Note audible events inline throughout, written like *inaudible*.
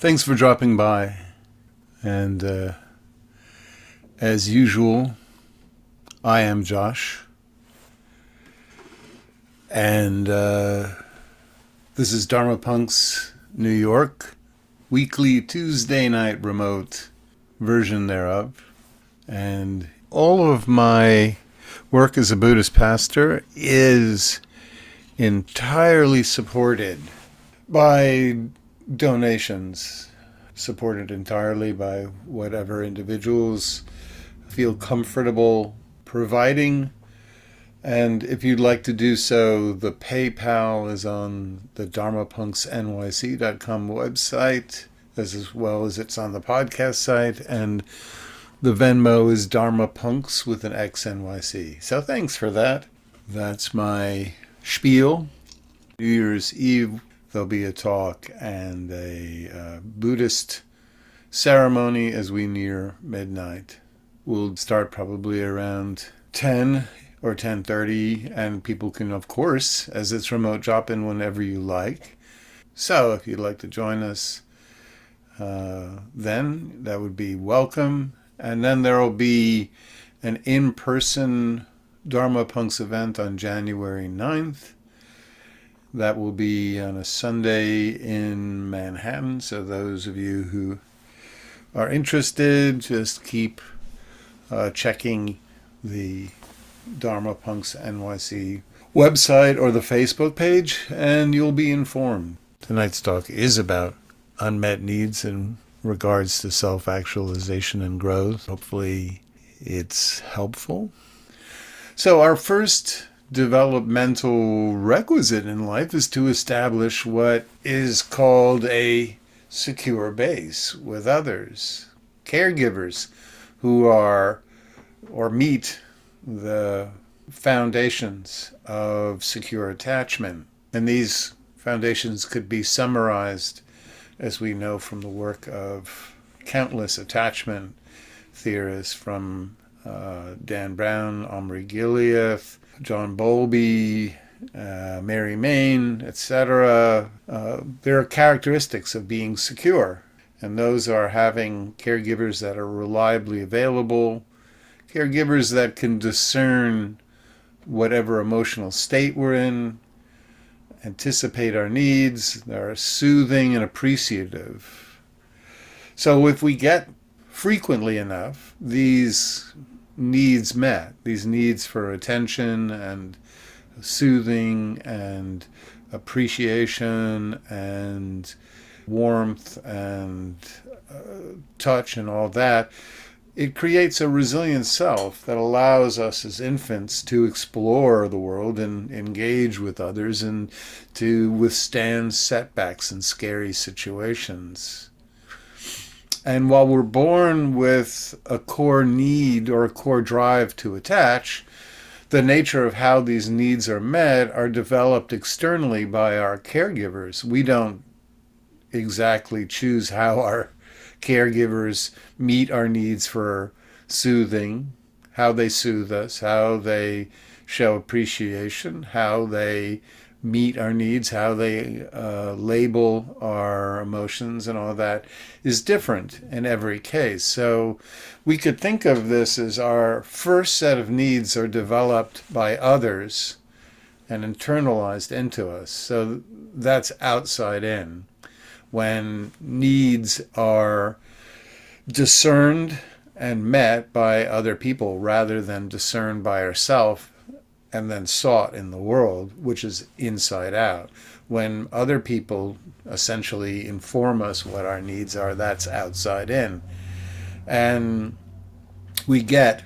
Thanks for dropping by. And uh, as usual, I am Josh. And uh, this is Dharma Punks New York, weekly Tuesday night remote version thereof. And all of my work as a Buddhist pastor is entirely supported by donations, supported entirely by whatever individuals feel comfortable providing. And if you'd like to do so, the PayPal is on the dharmapunksnyc.com website, as well as it's on the podcast site. And the Venmo is Dharma Punks with an XNYC. So thanks for that. That's my spiel. New Year's Eve, there'll be a talk and a uh, Buddhist ceremony as we near midnight. We'll start probably around 10 or 10:30 and people can of course as it's remote drop in whenever you like. So if you'd like to join us uh, then that would be welcome and then there will be an in-person Dharma Punks event on January 9th. That will be on a Sunday in Manhattan. So, those of you who are interested, just keep uh, checking the Dharma Punks NYC website or the Facebook page, and you'll be informed. Tonight's talk is about unmet needs in regards to self actualization and growth. Hopefully, it's helpful. So, our first developmental requisite in life is to establish what is called a secure base with others, caregivers who are or meet the foundations of secure attachment. And these foundations could be summarized, as we know from the work of countless attachment theorists from uh, Dan Brown, Omri Gillath, John Bowlby, uh, Mary Main, etc. Uh, there are characteristics of being secure, and those are having caregivers that are reliably available, caregivers that can discern whatever emotional state we're in, anticipate our needs, that are soothing and appreciative. So if we get frequently enough these needs met, these needs for attention and soothing and appreciation and warmth and uh, touch and all that, it creates a resilient self that allows us as infants to explore the world and engage with others and to withstand setbacks and scary situations. And while we're born with a core need or a core drive to attach, the nature of how these needs are met are developed externally by our caregivers. We don't exactly choose how our caregivers meet our needs for soothing, how they soothe us, how they show appreciation, how they meet our needs, how they uh, label our emotions, and all that is different in every case. So we could think of this as our first set of needs are developed by others and internalized into us. So that's outside in. When needs are discerned and met by other people rather than discerned by ourselves and then sought in the world, which is inside out. When other people essentially inform us what our needs are, that's outside in. And we get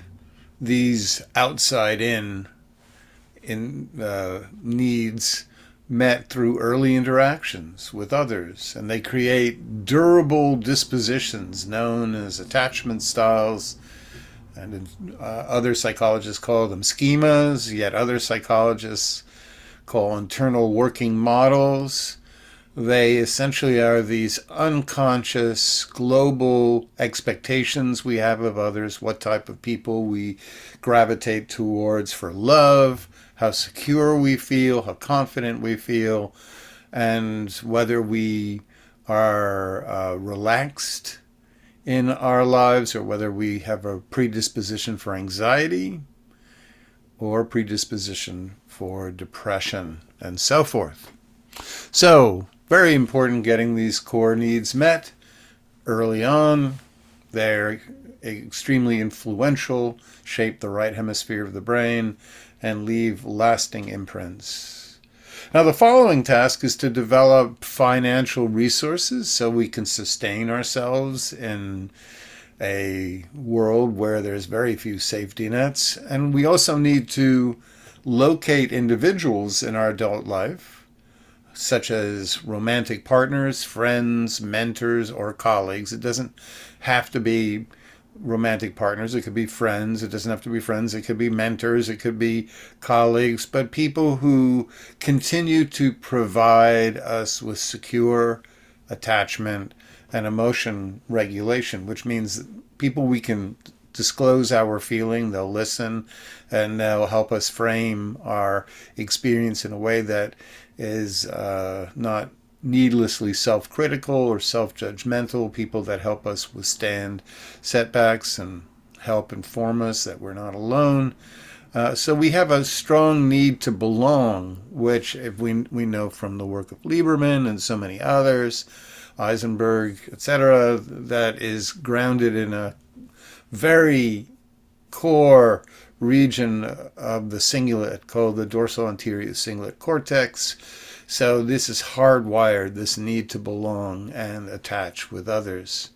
these outside in in uh, needs met through early interactions with others and they create durable dispositions known as attachment styles and uh, other psychologists call them schemas, yet other psychologists call internal working models. They essentially are these unconscious global expectations we have of others, what type of people we gravitate towards for love, how secure we feel, how confident we feel, and whether we are uh, relaxed in our lives or whether we have a predisposition for anxiety or predisposition for depression and so forth. So, very important getting these core needs met early on. They're extremely influential, shape the right hemisphere of the brain, and leave lasting imprints. Now, the following task is to develop financial resources so we can sustain ourselves in a world where there's very few safety nets. And we also need to locate individuals in our adult life, such as romantic partners, friends, mentors, or colleagues. It doesn't have to be romantic partners. It could be friends. It doesn't have to be friends. It could be mentors. It could be colleagues, but people who continue to provide us with secure attachment and emotion regulation, which means people we can disclose our feeling, they'll listen, and they'll help us frame our experience in a way that is uh, not needlessly self critical or self judgmental, people that help us withstand setbacks and help inform us that we're not alone. Uh, so we have a strong need to belong, which if we we know from the work of Lieberman and so many others, Eisenberg, etc., that is grounded in a very core region of the cingulate called the dorsal anterior cingulate cortex so this is hardwired, this need to belong and attach with others.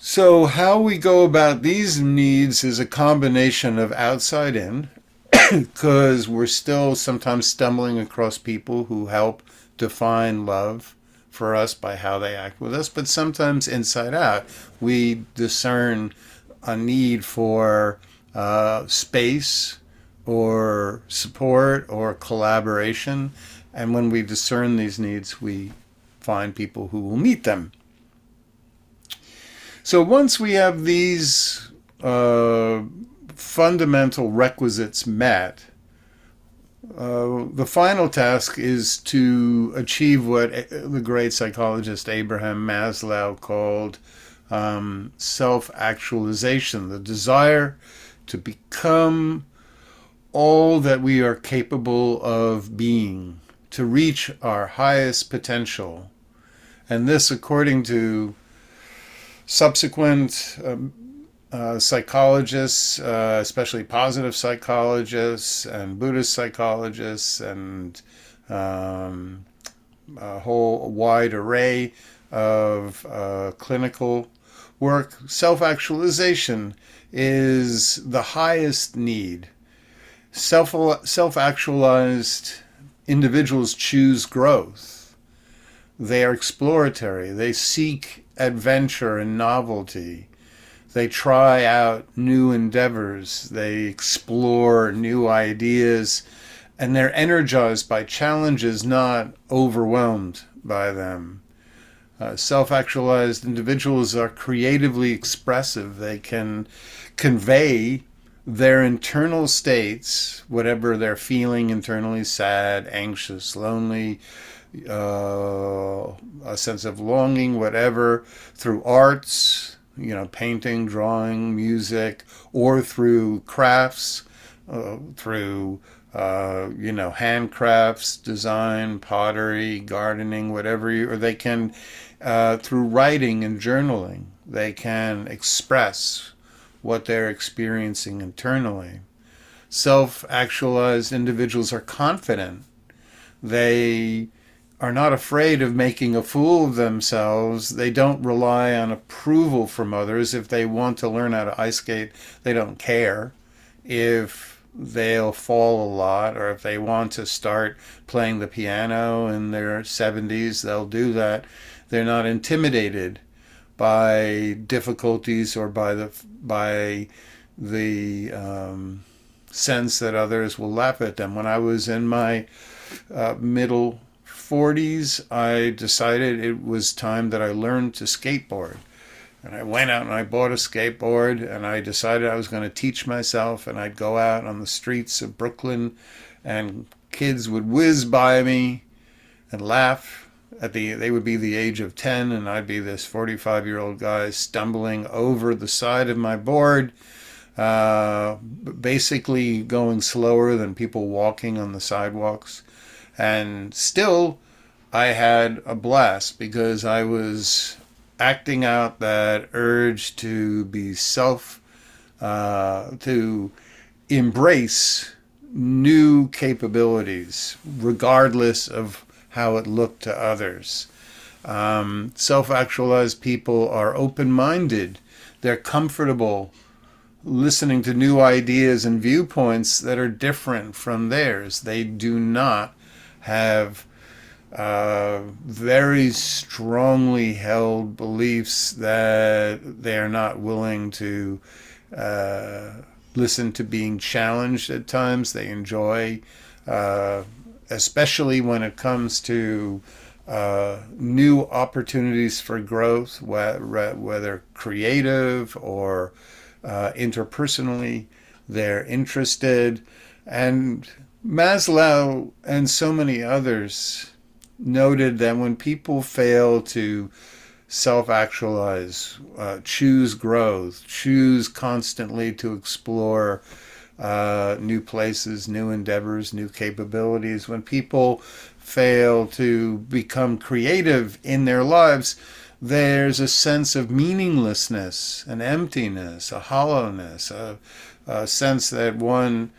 So how we go about these needs is a combination of outside in, *coughs* because we're still sometimes stumbling across people who help define love for us by how they act with us, but sometimes inside out, we discern a need for uh, space or support or collaboration and when we discern these needs, we find people who will meet them. So once we have these uh, fundamental requisites met, uh, the final task is to achieve what the great psychologist Abraham Maslow called um, self actualization, the desire to become all that we are capable of being to reach our highest potential. And this, according to subsequent um, uh, psychologists, uh, especially positive psychologists and Buddhist psychologists, and um, a whole wide array of uh, clinical work, self actualization is the highest need. Self actualized individuals choose growth. They are exploratory. They seek adventure and novelty. They try out new endeavors. They explore new ideas. And they're energized by challenges, not overwhelmed by them. Uh, self actualized individuals are creatively expressive. They can convey their internal states, whatever they're feeling internally sad, anxious, lonely, uh, a sense of longing, whatever, through arts, you know, painting, drawing, music, or through crafts, uh, through, uh, you know, handcrafts, design, pottery, gardening, whatever, you, or they can, uh, through writing and journaling, they can express what they're experiencing internally. Self actualized individuals are confident. They are not afraid of making a fool of themselves. They don't rely on approval from others. If they want to learn how to ice skate, they don't care if they'll fall a lot or if they want to start playing the piano in their 70s, they'll do that. They're not intimidated by difficulties or by the by the um, sense that others will laugh at them. When I was in my uh, middle 40s, I decided it was time that I learned to skateboard. And I went out and I bought a skateboard and I decided I was going to teach myself and I'd go out on the streets of Brooklyn and kids would whiz by me and laugh at the they would be the age of 10 and I'd be this 45 year old guy stumbling over the side of my board uh, basically going slower than people walking on the sidewalks. And still I had a blast because I was acting out that urge to be self uh, to embrace new capabilities regardless of how it looked to others. Um, Self actualized people are open minded, they're comfortable listening to new ideas and viewpoints that are different from theirs. They do not have uh, very strongly held beliefs that they are not willing to uh, listen to being challenged at times. They enjoy uh, especially when it comes to uh, new opportunities for growth, whether creative or uh, interpersonally. They're interested. And Maslow and so many others noted that when people fail to self actualize, uh, choose growth, choose constantly to explore uh, new places, new endeavors, new capabilities. When people fail to become creative in their lives, there's a sense of meaninglessness, an emptiness, a hollowness, a, a sense that one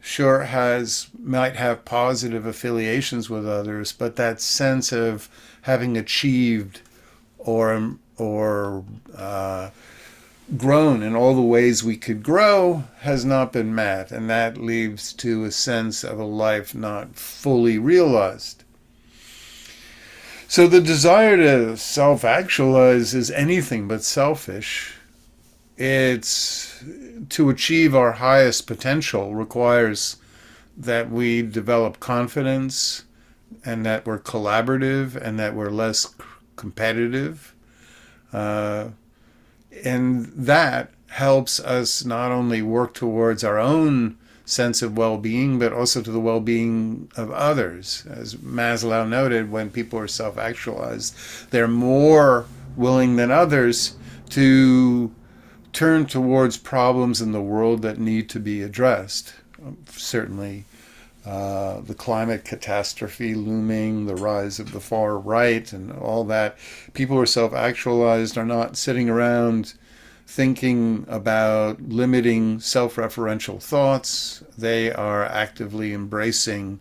sure has might have positive affiliations with others, but that sense of having achieved or or uh, grown in all the ways we could grow has not been met, and that leads to a sense of a life not fully realized. So the desire to self actualize is anything but selfish. It's to achieve our highest potential requires that we develop confidence and that we're collaborative and that we're less competitive. Uh, and that helps us not only work towards our own sense of well-being but also to the well-being of others. As maslow noted when people are self-actualized they're more willing than others to turn towards problems in the world that need to be addressed. Certainly uh, the climate catastrophe looming, the rise of the far right, and all that. People who are self actualized are not sitting around thinking about limiting self referential thoughts. They are actively embracing,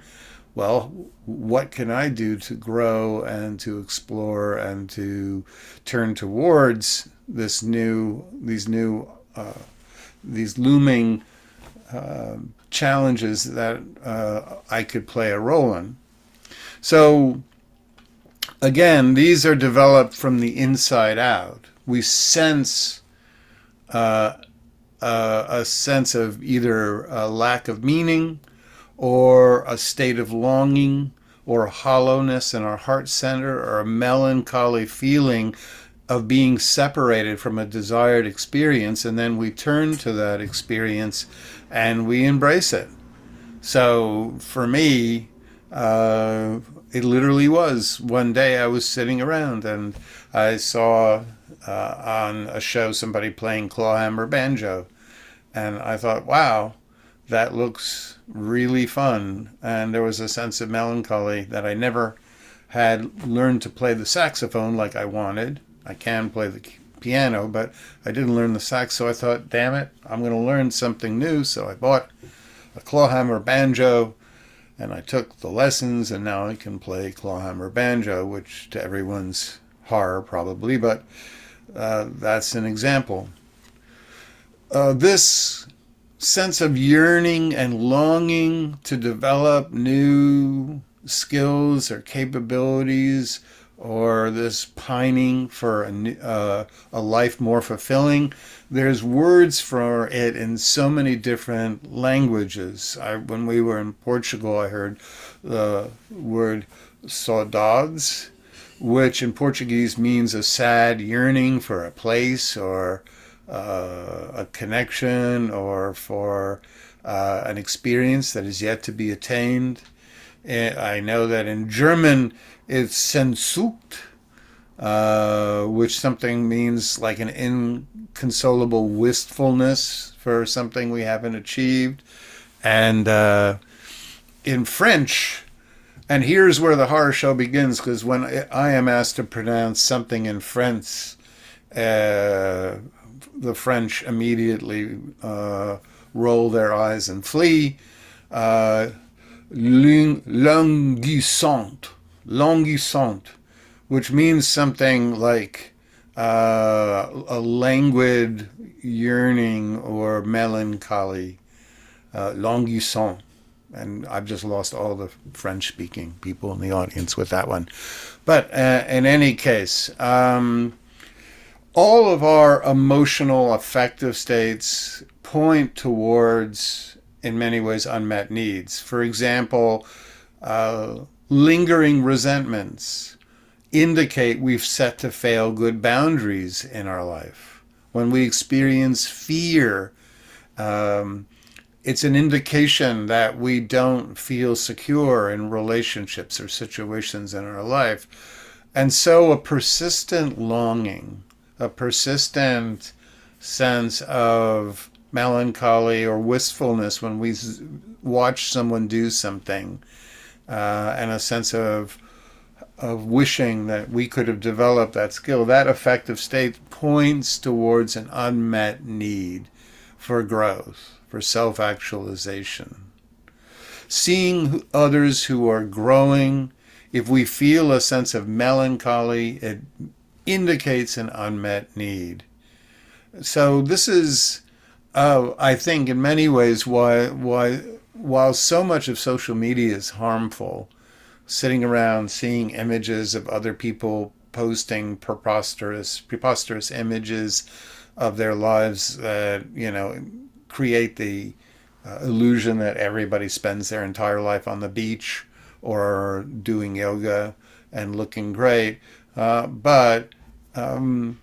well, what can I do to grow and to explore and to turn towards this new, these new, uh, these looming uh, challenges that uh, I could play a role in. So, again, these are developed from the inside out. We sense uh, uh, a sense of either a lack of meaning or a state of longing or hollowness in our heart center or a melancholy feeling of being separated from a desired experience, and then we turn to that experience and we embrace it. So for me, uh, it literally was one day I was sitting around and I saw uh, on a show somebody playing clawhammer banjo, and I thought, wow, that looks really fun. And there was a sense of melancholy that I never had learned to play the saxophone like I wanted. I can play the piano, but I didn't learn the sax, so I thought, damn it, I'm going to learn something new. So I bought a clawhammer banjo and I took the lessons, and now I can play clawhammer banjo, which to everyone's horror probably, but uh, that's an example. Uh, this sense of yearning and longing to develop new skills or capabilities or this pining for a, uh, a life more fulfilling. There's words for it in so many different languages. I, when we were in Portugal, I heard the word saudades, which in Portuguese means a sad yearning for a place or uh, a connection or for uh, an experience that is yet to be attained. I know that in German it's Sehnsucht, uh, which something means like an inconsolable wistfulness for something we haven't achieved. And uh, in French, and here's where the horror show begins because when I am asked to pronounce something in French, uh, the French immediately uh, roll their eyes and flee. Uh, languissante, languissante, which means something like uh, a languid yearning or melancholy, uh, languissant. And I've just lost all the French speaking people in the audience with that one. But uh, in any case, um, all of our emotional, affective states point towards, in many ways, unmet needs. For example, uh, lingering resentments indicate we've set to fail good boundaries in our life. When we experience fear, um, it's an indication that we don't feel secure in relationships or situations in our life. And so a persistent longing a persistent sense of melancholy or wistfulness when we watch someone do something, uh, and a sense of of wishing that we could have developed that skill. That affective state points towards an unmet need for growth, for self actualization. Seeing others who are growing, if we feel a sense of melancholy, it indicates an unmet need. So this is, uh, I think, in many ways, why why while so much of social media is harmful, sitting around seeing images of other people posting preposterous preposterous images of their lives that you know create the uh, illusion that everybody spends their entire life on the beach or doing yoga and looking great. Uh, but um,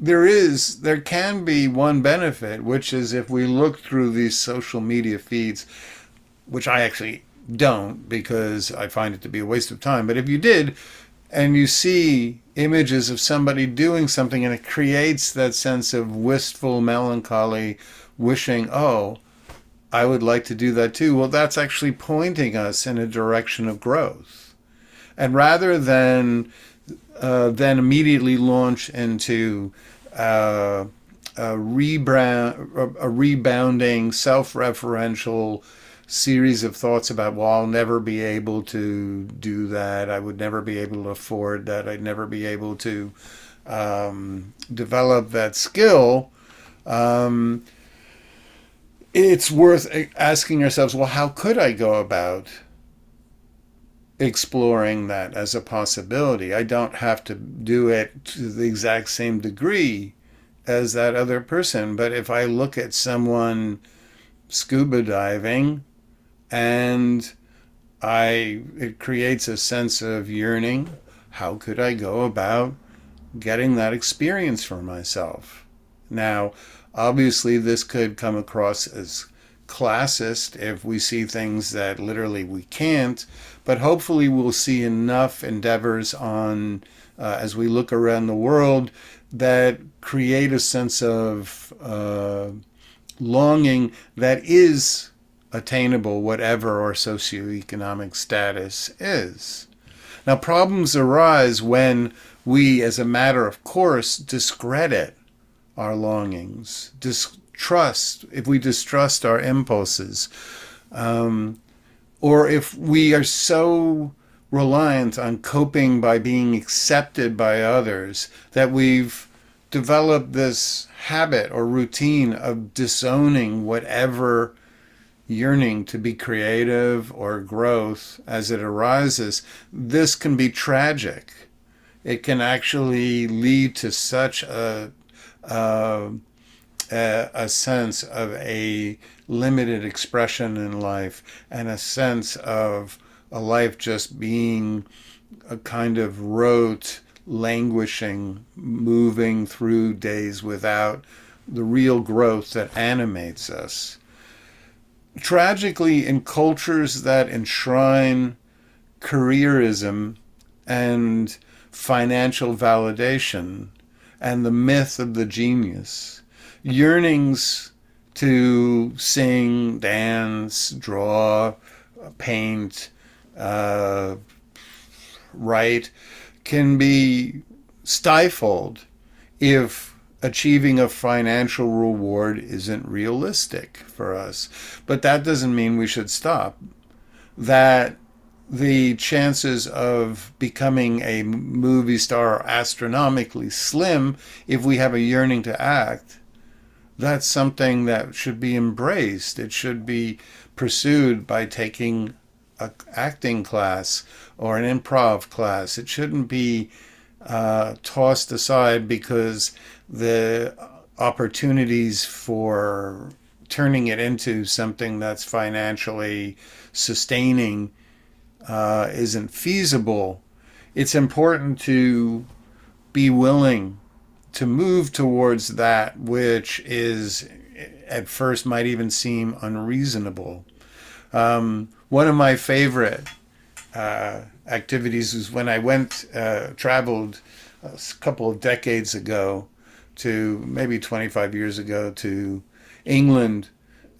there is, there can be one benefit, which is if we look through these social media feeds, which I actually don't because I find it to be a waste of time. But if you did, and you see images of somebody doing something and it creates that sense of wistful melancholy, wishing, oh, I would like to do that too. Well, that's actually pointing us in a direction of growth. And rather than uh, then immediately launch into uh, a, a rebounding, self-referential series of thoughts about, well, I'll never be able to do that. I would never be able to afford that. I'd never be able to um, develop that skill. Um, it's worth asking ourselves, well, how could I go about exploring that as a possibility. I don't have to do it to the exact same degree as that other person. But if I look at someone scuba diving and I it creates a sense of yearning, how could I go about getting that experience for myself? Now, obviously this could come across as classist if we see things that literally we can't, but hopefully we'll see enough endeavors on uh, as we look around the world that create a sense of uh, longing that is attainable, whatever our socioeconomic status is. Now, problems arise when we, as a matter of course, discredit our longings, distrust, if we distrust our impulses, um, or if we are so reliant on coping by being accepted by others that we've developed this habit or routine of disowning whatever yearning to be creative or growth as it arises, this can be tragic. It can actually lead to such a, a a, sense of a limited expression in life and a sense of a life just being a kind of rote, languishing, moving through days without the real growth that animates us. Tragically, in cultures that enshrine careerism and financial validation and the myth of the genius. Yearnings to sing, dance, draw, paint, uh, write can be stifled if achieving a financial reward isn't realistic for us. But that doesn't mean we should stop. That the chances of becoming a movie star are astronomically slim if we have a yearning to act. That's something that should be embraced. It should be pursued by taking an acting class or an improv class. It shouldn't be uh, tossed aside because the opportunities for turning it into something that's financially sustaining uh, isn't feasible, it's important to be willing to move towards that which is at first might even seem unreasonable. Um, one of my favorite uh, activities was when I went, uh, traveled a couple of decades ago to maybe 25 years ago to England,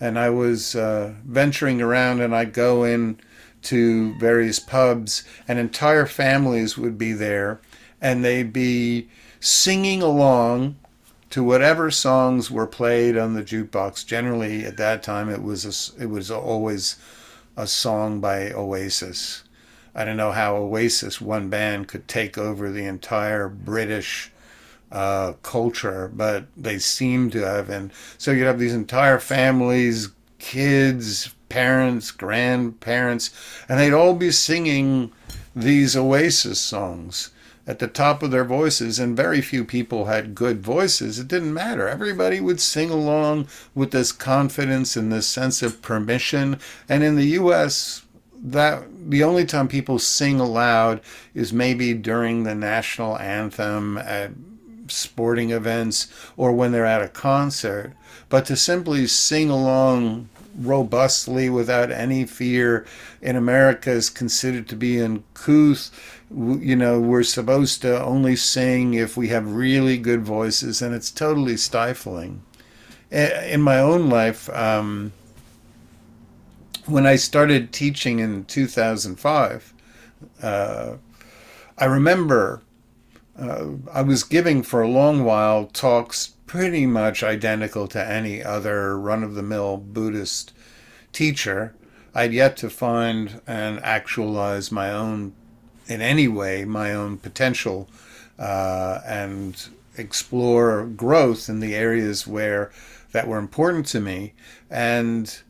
and I was uh, venturing around, and I'd go in to various pubs, and entire families would be there, and they'd be singing along to whatever songs were played on the jukebox. Generally, at that time, it was a, it was always a song by Oasis. I don't know how Oasis, one band, could take over the entire British uh, culture, but they seem to have. And so you'd have these entire families, kids, parents, grandparents, and they'd all be singing these Oasis songs at the top of their voices, and very few people had good voices. It didn't matter. Everybody would sing along with this confidence and this sense of permission. And in the U.S., that the only time people sing aloud is maybe during the national anthem at sporting events or when they're at a concert. But to simply sing along robustly without any fear in America is considered to be uncouth. You know, we're supposed to only sing if we have really good voices, and it's totally stifling. In my own life, um, when I started teaching in 2005, uh, I remember uh, I was giving for a long while talks pretty much identical to any other run of the mill Buddhist teacher. I'd yet to find and actualize my own, in any way, my own potential uh, and explore growth in the areas where that were important to me. And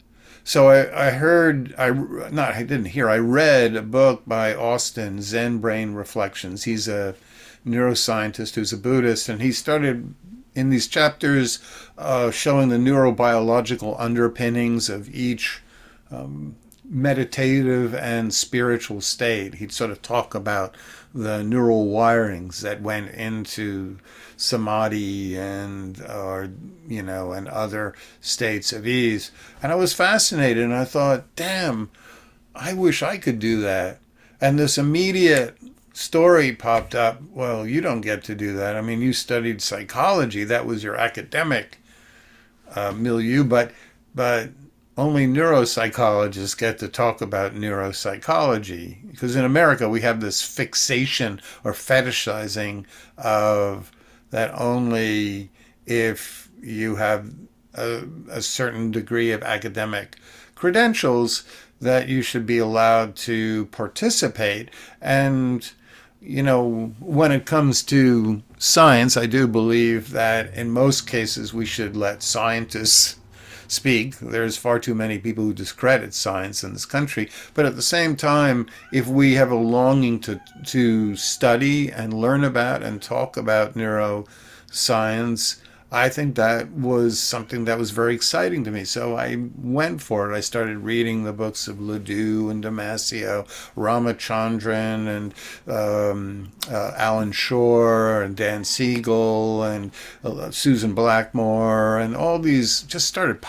so I, I heard, I not, I didn't hear, I read a book by Austin, Zen Brain Reflections. He's a neuroscientist who's a Buddhist, and he started in these chapters uh, showing the neurobiological underpinnings of each um, meditative and spiritual state. He'd sort of talk about the neural wirings that went into samadhi and or you know and other states of ease and i was fascinated and i thought damn i wish i could do that and this immediate story popped up. Well, you don't get to do that. I mean, you studied psychology. That was your academic uh, milieu, but but only neuropsychologists get to talk about neuropsychology because in America we have this fixation or fetishizing of that only if you have a, a certain degree of academic credentials that you should be allowed to participate. And you know, when it comes to science, I do believe that in most cases we should let scientists speak. There's far too many people who discredit science in this country. But at the same time, if we have a longing to to study and learn about and talk about neuroscience, I think that was something that was very exciting to me. So I went for it. I started reading the books of Ledoux and Damasio, Ramachandran, and um, uh, Allan Schore, and Dan Siegel, and uh, Susan Blackmore, and all these just started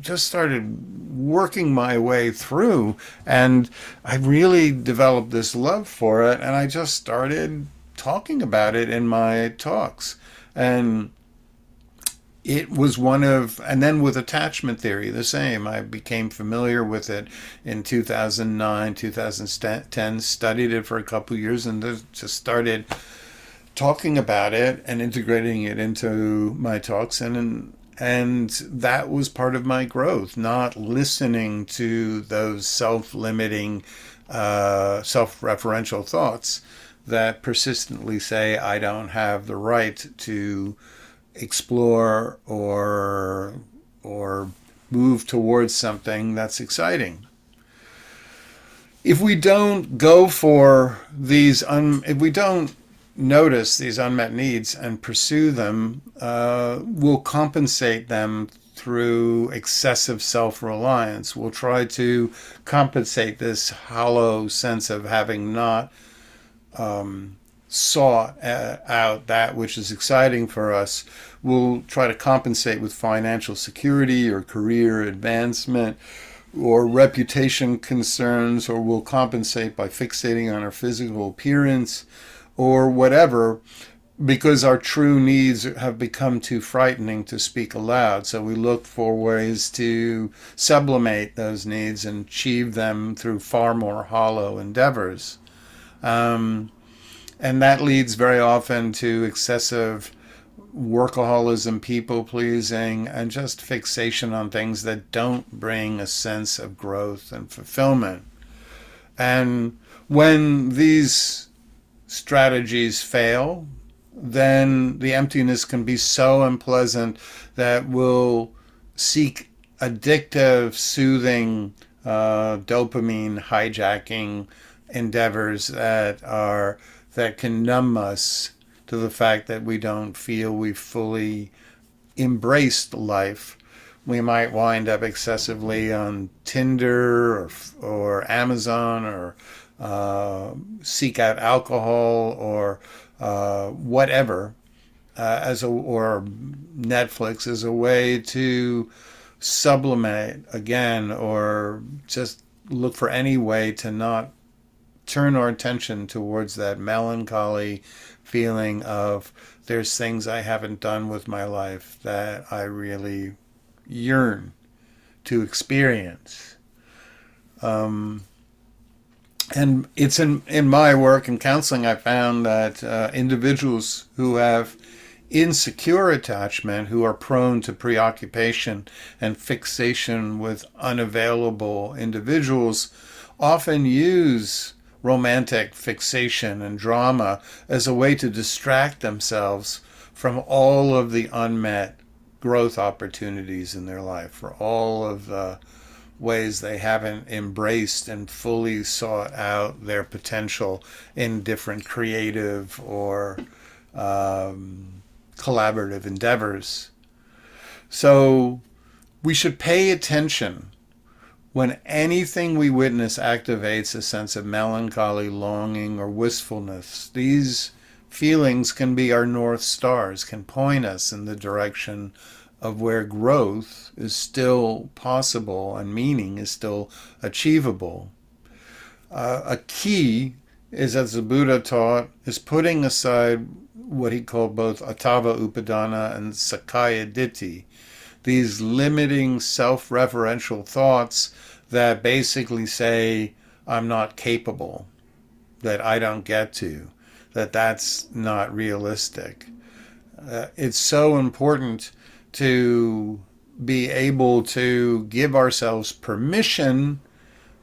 just started working my way through, and I really developed this love for it, and I just started talking about it in my talks, and it was one of, and then with attachment theory, the same. I became familiar with it in 2009, 2010, studied it for a couple years, and just started talking about it and integrating it into my talks. And, and that was part of my growth, not listening to those self limiting, uh, self referential thoughts that persistently say, I don't have the right to explore or or move towards something that's exciting. If we don't go for these, un, if we don't notice these unmet needs and pursue them, uh, we'll compensate them through excessive self reliance. We'll try to compensate this hollow sense of having not um, sought out that which is exciting for us, we'll try to compensate with financial security or career advancement or reputation concerns, or we'll compensate by fixating on our physical appearance or whatever because our true needs have become too frightening to speak aloud. So we look for ways to sublimate those needs and achieve them through far more hollow endeavors. Um, and that leads very often to excessive workaholism, people pleasing, and just fixation on things that don't bring a sense of growth and fulfillment. And when these strategies fail, then the emptiness can be so unpleasant that we'll seek addictive, soothing, uh, dopamine hijacking endeavors that are that can numb us to the fact that we don't feel we've fully embraced life. We might wind up excessively on Tinder or, or Amazon or uh, seek out alcohol or uh, whatever uh, as a or Netflix as a way to sublimate again or just look for any way to not turn our attention towards that melancholy feeling of there's things I haven't done with my life that I really yearn to experience. Um, and it's in, in my work in counseling, I found that uh, individuals who have insecure attachment, who are prone to preoccupation and fixation with unavailable individuals, often use romantic fixation and drama as a way to distract themselves from all of the unmet growth opportunities in their life, for all of the ways they haven't embraced and fully sought out their potential in different creative or um, collaborative endeavors. So we should pay attention when anything we witness activates a sense of melancholy, longing, or wistfulness, these feelings can be our north stars, can point us in the direction of where growth is still possible and meaning is still achievable. Uh, a key is, as the Buddha taught, is putting aside what he called both atava Upadana and sakkaya Ditthi, these limiting self referential thoughts that basically say, I'm not capable, that I don't get to, that that's not realistic. Uh, it's so important to be able to give ourselves permission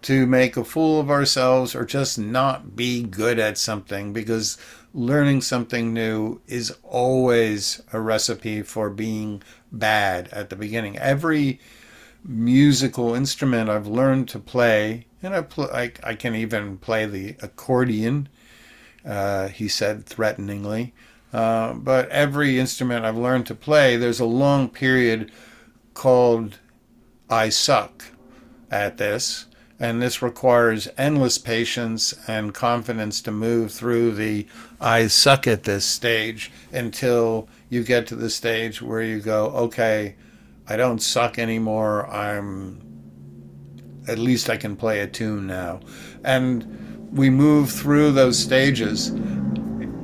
to make a fool of ourselves or just not be good at something because learning something new is always a recipe for being bad at the beginning. Every musical instrument I've learned to play, and I, pl- I, I can even play the accordion, uh, he said threateningly. Uh, but every instrument I've learned to play, there's a long period called I suck at this. And this requires endless patience and confidence to move through the I suck at this stage until you get to the stage where you go, okay, I don't suck anymore. I'm at least I can play a tune now. And we move through those stages.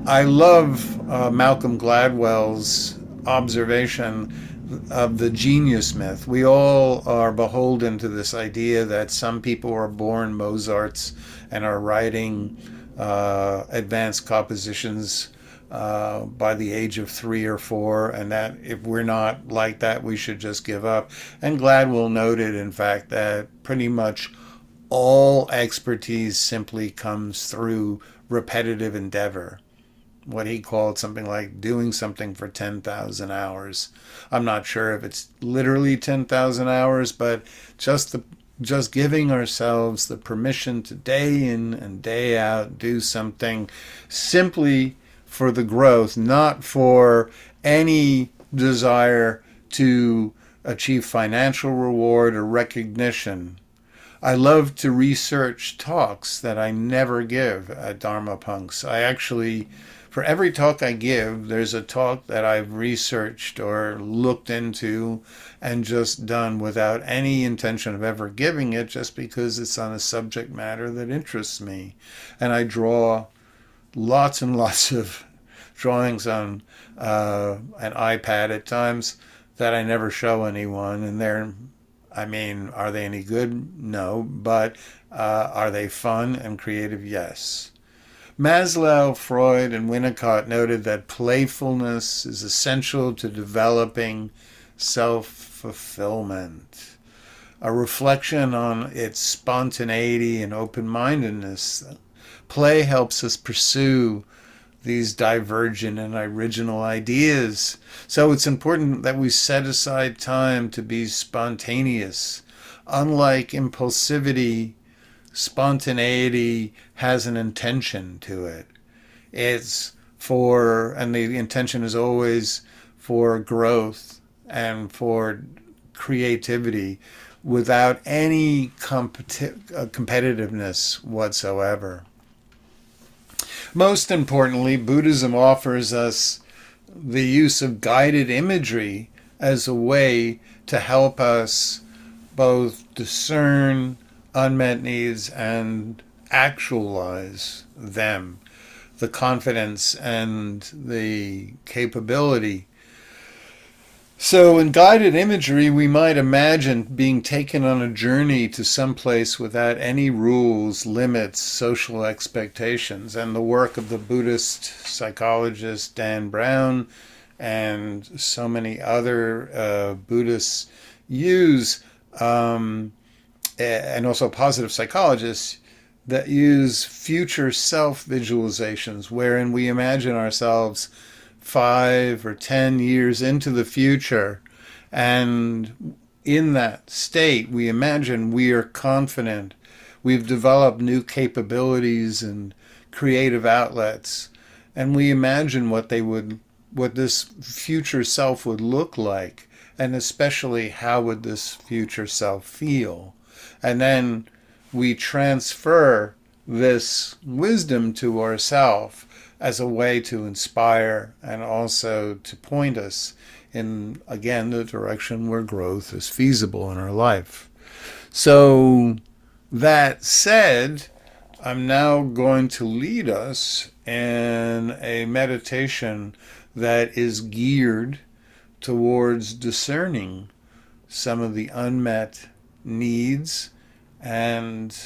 I love uh, Malcolm Gladwell's observation of the genius myth. We all are beholden to this idea that some people are born Mozarts and are writing uh, advanced compositions uh, by the age of three or four, and that if we're not like that, we should just give up. And Gladwell noted, in fact, that pretty much all expertise simply comes through repetitive endeavor. What he called something like doing something for 10,000 hours. I'm not sure if it's literally 10,000 hours, but just the just giving ourselves the permission to day in and day out do something simply for the growth, not for any desire to achieve financial reward or recognition. I love to research talks that I never give at Dharma Punx. I actually, for every talk I give, there's a talk that I've researched or looked into and just done without any intention of ever giving it, just because it's on a subject matter that interests me. And I draw lots and *laughs* lots of drawings on uh, an iPad at times that I never show anyone, and they're, I mean, are they any good? No, but uh, are they fun and creative? Yes. Maslow, Freud, and Winnicott noted that playfulness is essential to developing self fulfillment. A reflection on its spontaneity and open mindedness Play helps us pursue these divergent and original ideas. So it's important that we set aside time to be spontaneous. Unlike impulsivity, spontaneity has an intention to it. It's for, and the intention is always for growth and for creativity without any competi- uh, competitiveness whatsoever. Most importantly, Buddhism offers us the use of guided imagery as a way to help us both discern unmet needs and actualize them. The confidence and the capability so, in guided imagery, we might imagine being taken on a journey to some place without any rules, limits, social expectations. And the work of the Buddhist psychologist Dan Brown and so many other uh, Buddhists use, um, and also positive psychologists that use future self visualizations, wherein we imagine ourselves five or ten years into the future. And in that state, we imagine we are confident. We've developed new capabilities and creative outlets. And we imagine what they would, what this future self would look like. And especially how would this future self feel? And then we transfer this wisdom to ourself as a way to inspire and also to point us in, again, the direction where growth is feasible in our life. So, that said, I'm now going to lead us in a meditation that is geared towards discerning some of the unmet needs and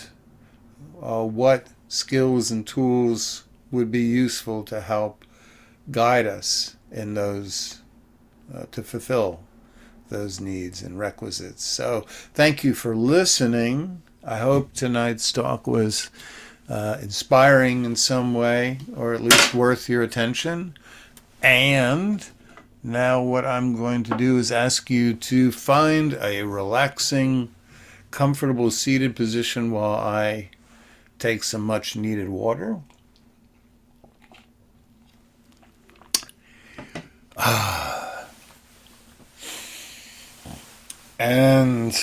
uh, what skills and tools would be useful to help guide us in those, uh, to fulfill those needs and requisites. So, thank you for listening. I hope tonight's talk was uh, inspiring in some way, or at least worth your attention. And now, what I'm going to do is ask you to find a relaxing, comfortable seated position while I take some much needed water. *sighs* and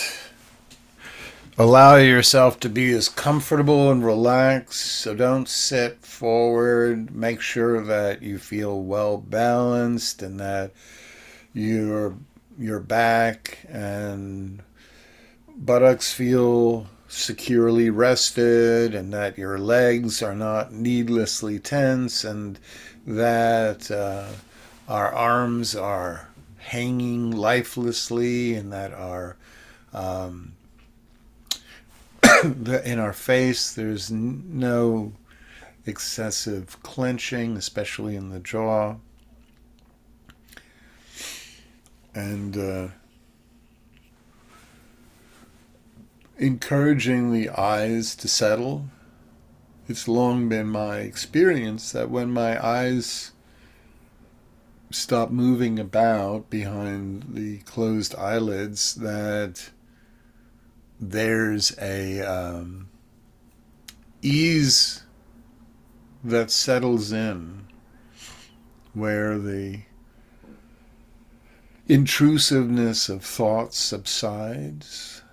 allow yourself to be as comfortable and relaxed. So don't sit forward. Make sure that you feel well balanced and that you're your back and buttocks feel securely rested and that your legs are not needlessly tense and that uh, our arms are hanging lifelessly and that our um, *coughs* in our face there's no excessive clenching especially in the jaw. And uh, encouraging the eyes to settle. It's long been my experience that when my eyes stop moving about behind the closed eyelids, that there's a um, ease that settles in where the intrusiveness of thoughts subsides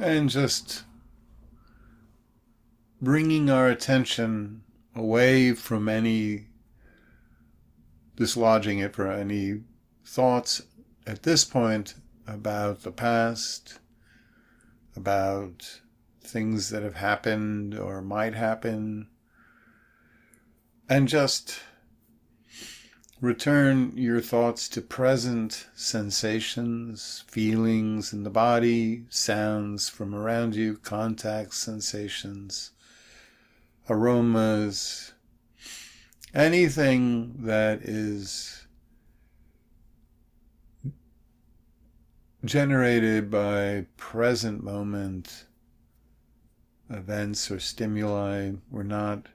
and just bringing our attention away from any dislodging it for any thoughts at this point about the past, about things that have happened or might happen, and just Return your thoughts to present sensations, feelings in the body, sounds from around you, contact sensations, aromas, anything that is generated by present moment events or stimuli. We're not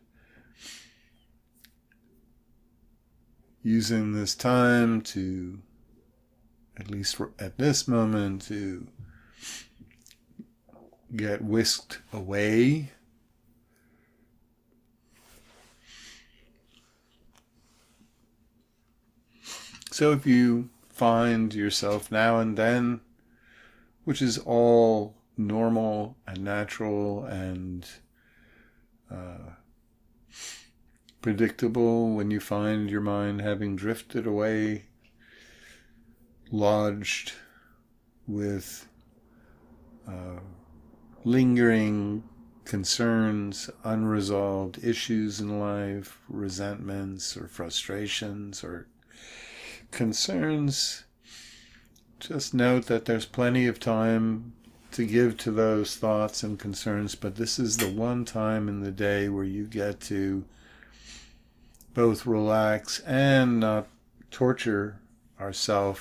using this time to, at least at this moment, to get whisked away. So if you find yourself now and then, which is all normal and natural and uh, predictable when you find your mind having drifted away, lodged with uh, lingering concerns, unresolved issues in life, resentments or frustrations or concerns. Just note that there's plenty of time to give to those thoughts and concerns, but this is the one time in the day where you get to both relax and not torture ourselves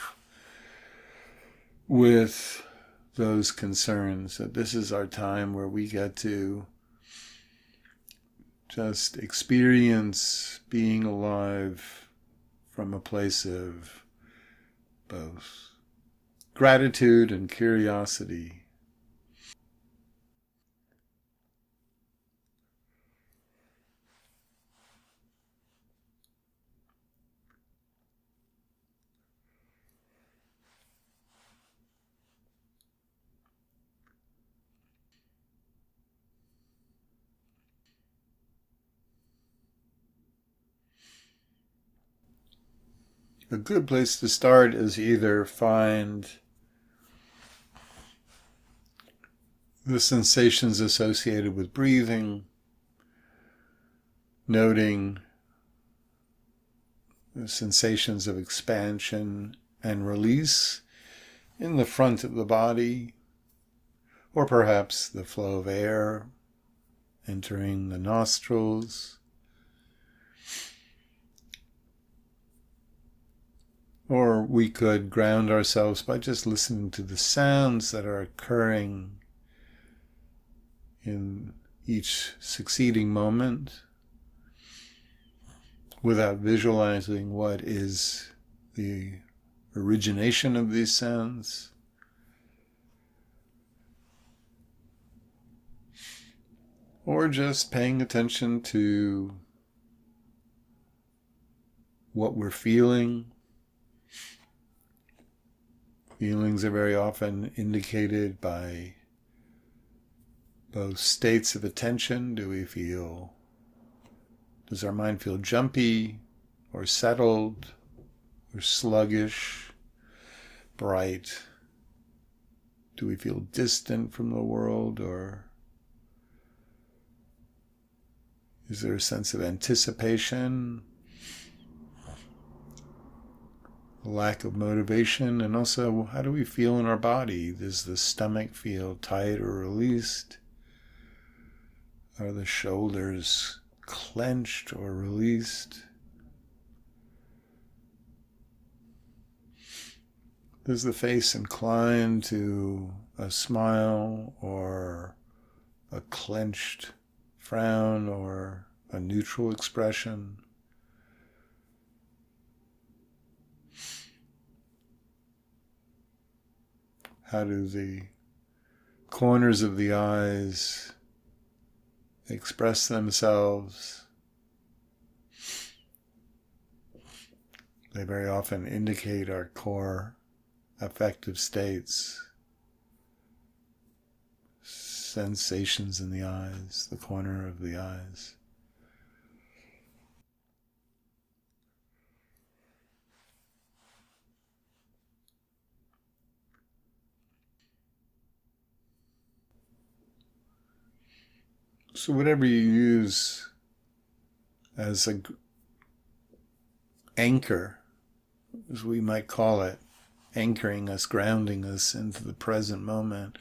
with those concerns. That this is our time where we get to just experience being alive from a place of both gratitude and curiosity. A good place to start is either find the sensations associated with breathing, noting the sensations of expansion and release in the front of the body, or perhaps the flow of air entering the nostrils Or we could ground ourselves by just listening to the sounds that are occurring in each succeeding moment without visualizing what is the origination of these sounds. Or just paying attention to what we're feeling Feelings are very often indicated by both states of attention. Do we feel, does our mind feel jumpy or settled or sluggish, bright? Do we feel distant from the world or is there a sense of anticipation lack of motivation, and also how do we feel in our body? Does the stomach feel tight or released? Are the shoulders clenched or released? Does the face incline to a smile or a clenched frown or a neutral expression? How do the corners of the eyes express themselves? They very often indicate our core affective states, sensations in the eyes, the corner of the eyes. So, whatever you use as a anchor, as we might call it, anchoring us, grounding us into the present moment,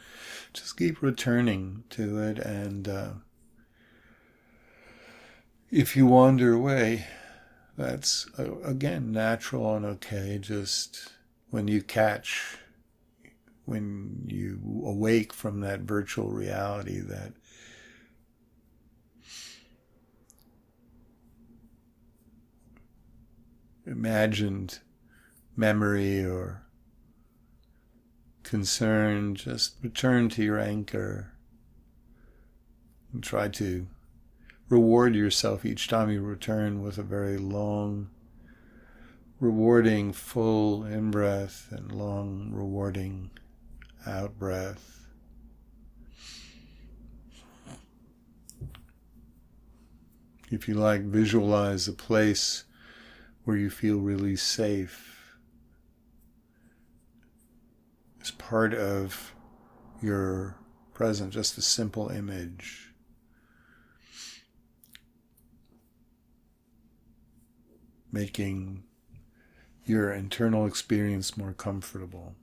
just keep returning to it. And uh, if you wander away, that's uh, again natural and okay. Just when you catch, when you awake from that virtual reality that imagined memory or concern, just return to your anchor and try to reward yourself each time you return with a very long, rewarding full in breath and long, rewarding out breath. If you like, visualize a place where you feel really safe as part of your present, just a simple image. Making your internal experience more comfortable.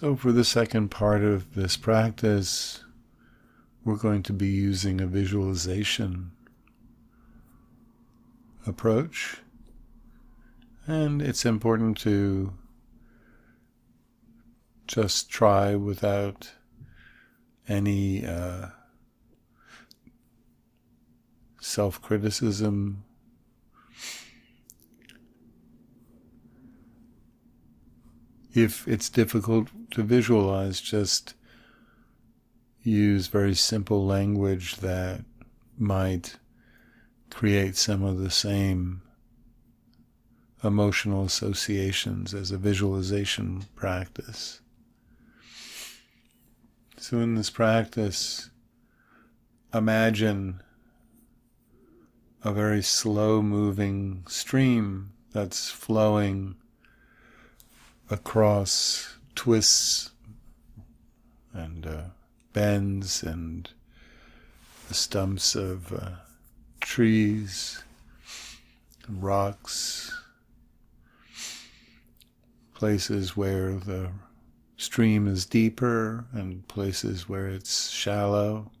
So, for the second part of this practice, we're going to be using a visualization approach. And it's important to just try without any uh, self criticism. If it's difficult to visualize, just use very simple language that might create some of the same emotional associations as a visualization practice. So, in this practice, imagine a very slow moving stream that's flowing across twists and uh, bends and the stumps of uh, trees and rocks, places where the stream is deeper and places where it's shallow.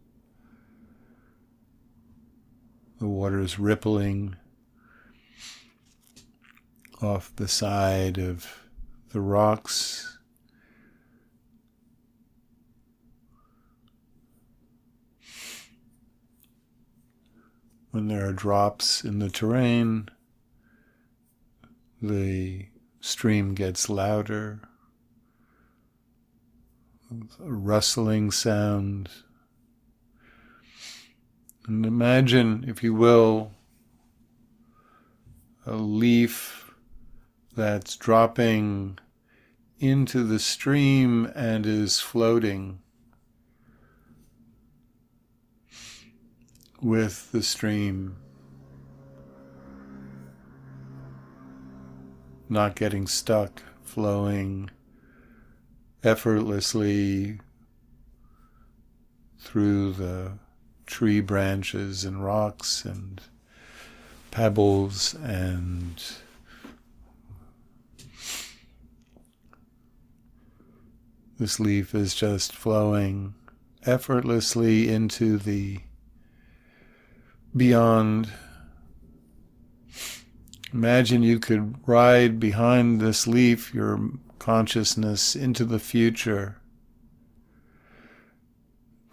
The water is rippling off the side of the rocks. When there are drops in the terrain, the stream gets louder a rustling sound. And imagine, if you will, a leaf that's dropping into the stream and is floating with the stream, not getting stuck, flowing effortlessly through the tree branches and rocks and pebbles and this leaf is just flowing effortlessly into the beyond. Imagine you could ride behind this leaf, your consciousness into the future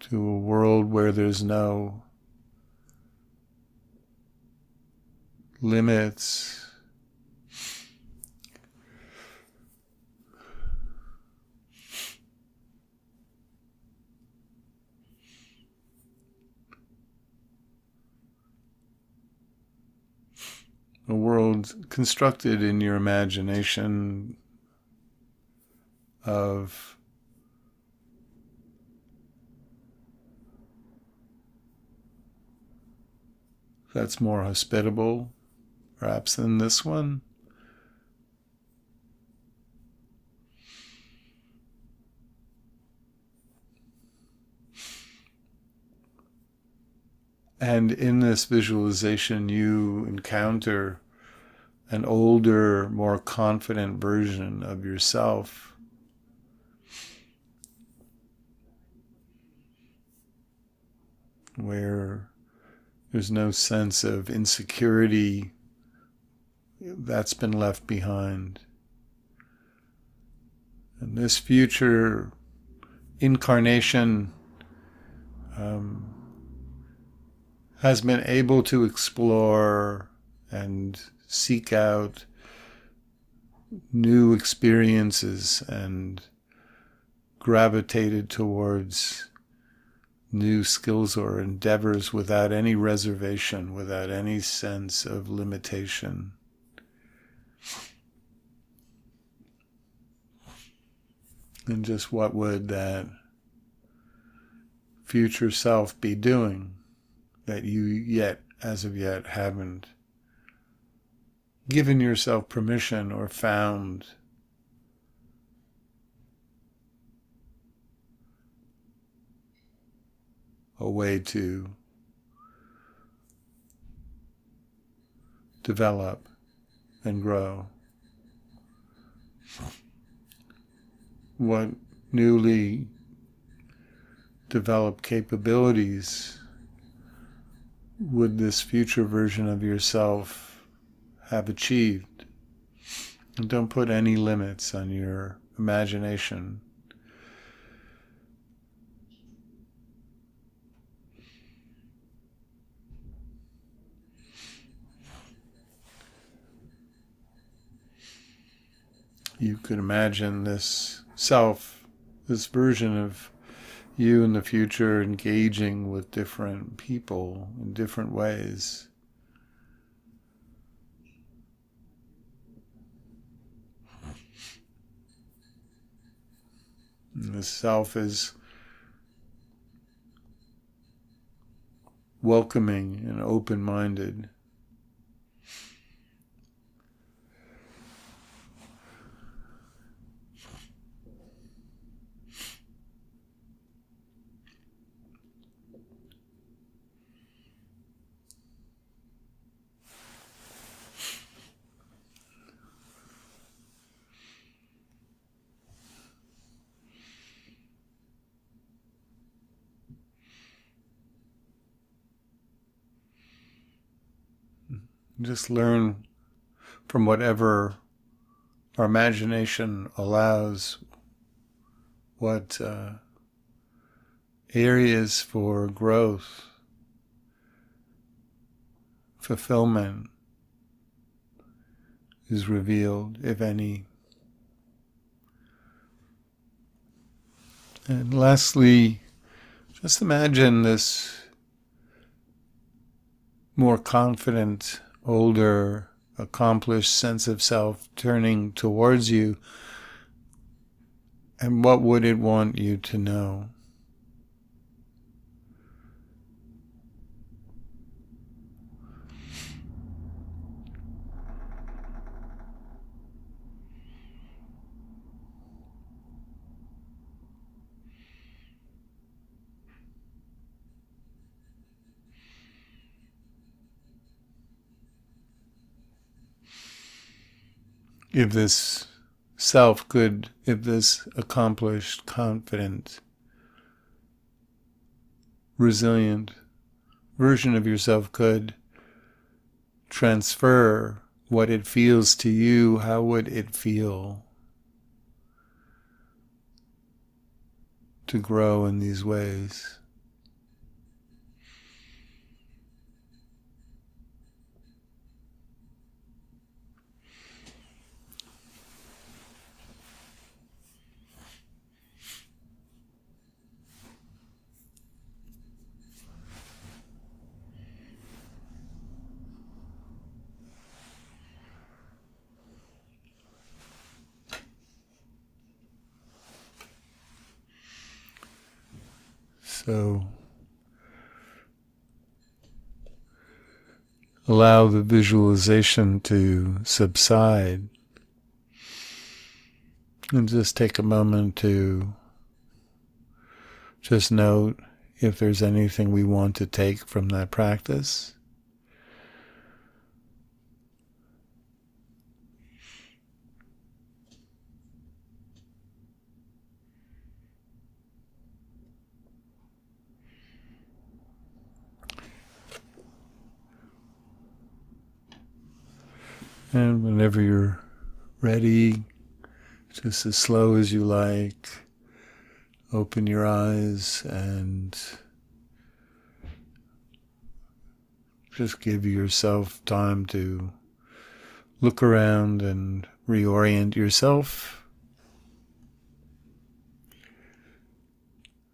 to a world where there's no limits. A world constructed in your imagination of that's more hospitable, perhaps, than this one. And in this visualization, you encounter an older, more confident version of yourself where there's no sense of insecurity that's been left behind. And this future incarnation um, has been able to explore and seek out new experiences and gravitated towards new skills or endeavors without any reservation, without any sense of limitation. And just what would that future self be doing that you yet, as of yet, haven't given yourself permission or found a way to develop and grow. What newly developed capabilities would this future version of yourself have achieved? And don't put any limits on your imagination. You could imagine this self, this version of you in the future engaging with different people in different ways. And the self is welcoming and open minded. Just learn from whatever our imagination allows what uh, areas for growth, fulfillment is revealed, if any. And lastly, just imagine this more confident older, accomplished sense of self turning towards you, and what would it want you to know? If this self could, if this accomplished, confident, resilient version of yourself could transfer what it feels to you, how would it feel to grow in these ways? So allow the visualization to subside and just take a moment to just note if there's anything we want to take from that practice. And whenever you're ready, just as slow as you like, open your eyes and just give yourself time to look around and reorient yourself.